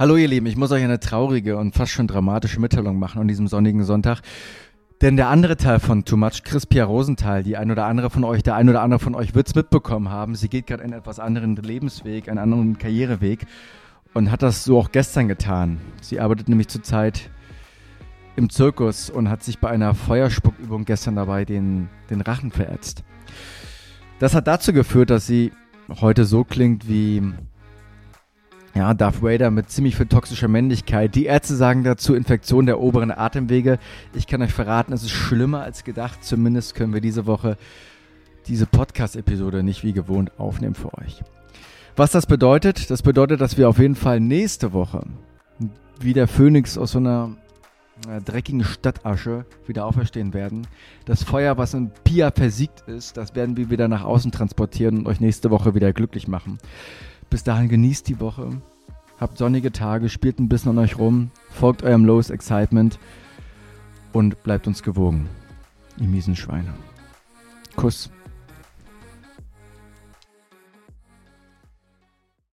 Hallo ihr Lieben, ich muss euch eine traurige und fast schon dramatische Mitteilung machen an diesem sonnigen Sonntag. Denn der andere Teil von Too Much, Chris Pia Rosenthal, die ein oder andere von euch, der ein oder andere von euch wird es mitbekommen haben. Sie geht gerade einen etwas anderen Lebensweg, einen anderen Karriereweg und hat das so auch gestern getan. Sie arbeitet nämlich zurzeit im Zirkus und hat sich bei einer Feuerspuckübung gestern dabei den, den Rachen verätzt. Das hat dazu geführt, dass sie heute so klingt wie ja, Darth Vader mit ziemlich viel toxischer Männlichkeit. Die Ärzte sagen dazu Infektion der oberen Atemwege. Ich kann euch verraten, es ist schlimmer als gedacht. Zumindest können wir diese Woche diese Podcast-Episode nicht wie gewohnt aufnehmen für euch. Was das bedeutet? Das bedeutet, dass wir auf jeden Fall nächste Woche wie der Phönix aus so einer äh, dreckigen Stadtasche wieder auferstehen werden. Das Feuer, was in Pia versiegt ist, das werden wir wieder nach außen transportieren und euch nächste Woche wieder glücklich machen. Bis dahin genießt die Woche, habt sonnige Tage, spielt ein bisschen an euch rum, folgt eurem Lowest Excitement und bleibt uns gewogen. Ihr miesen Schweine. Kuss.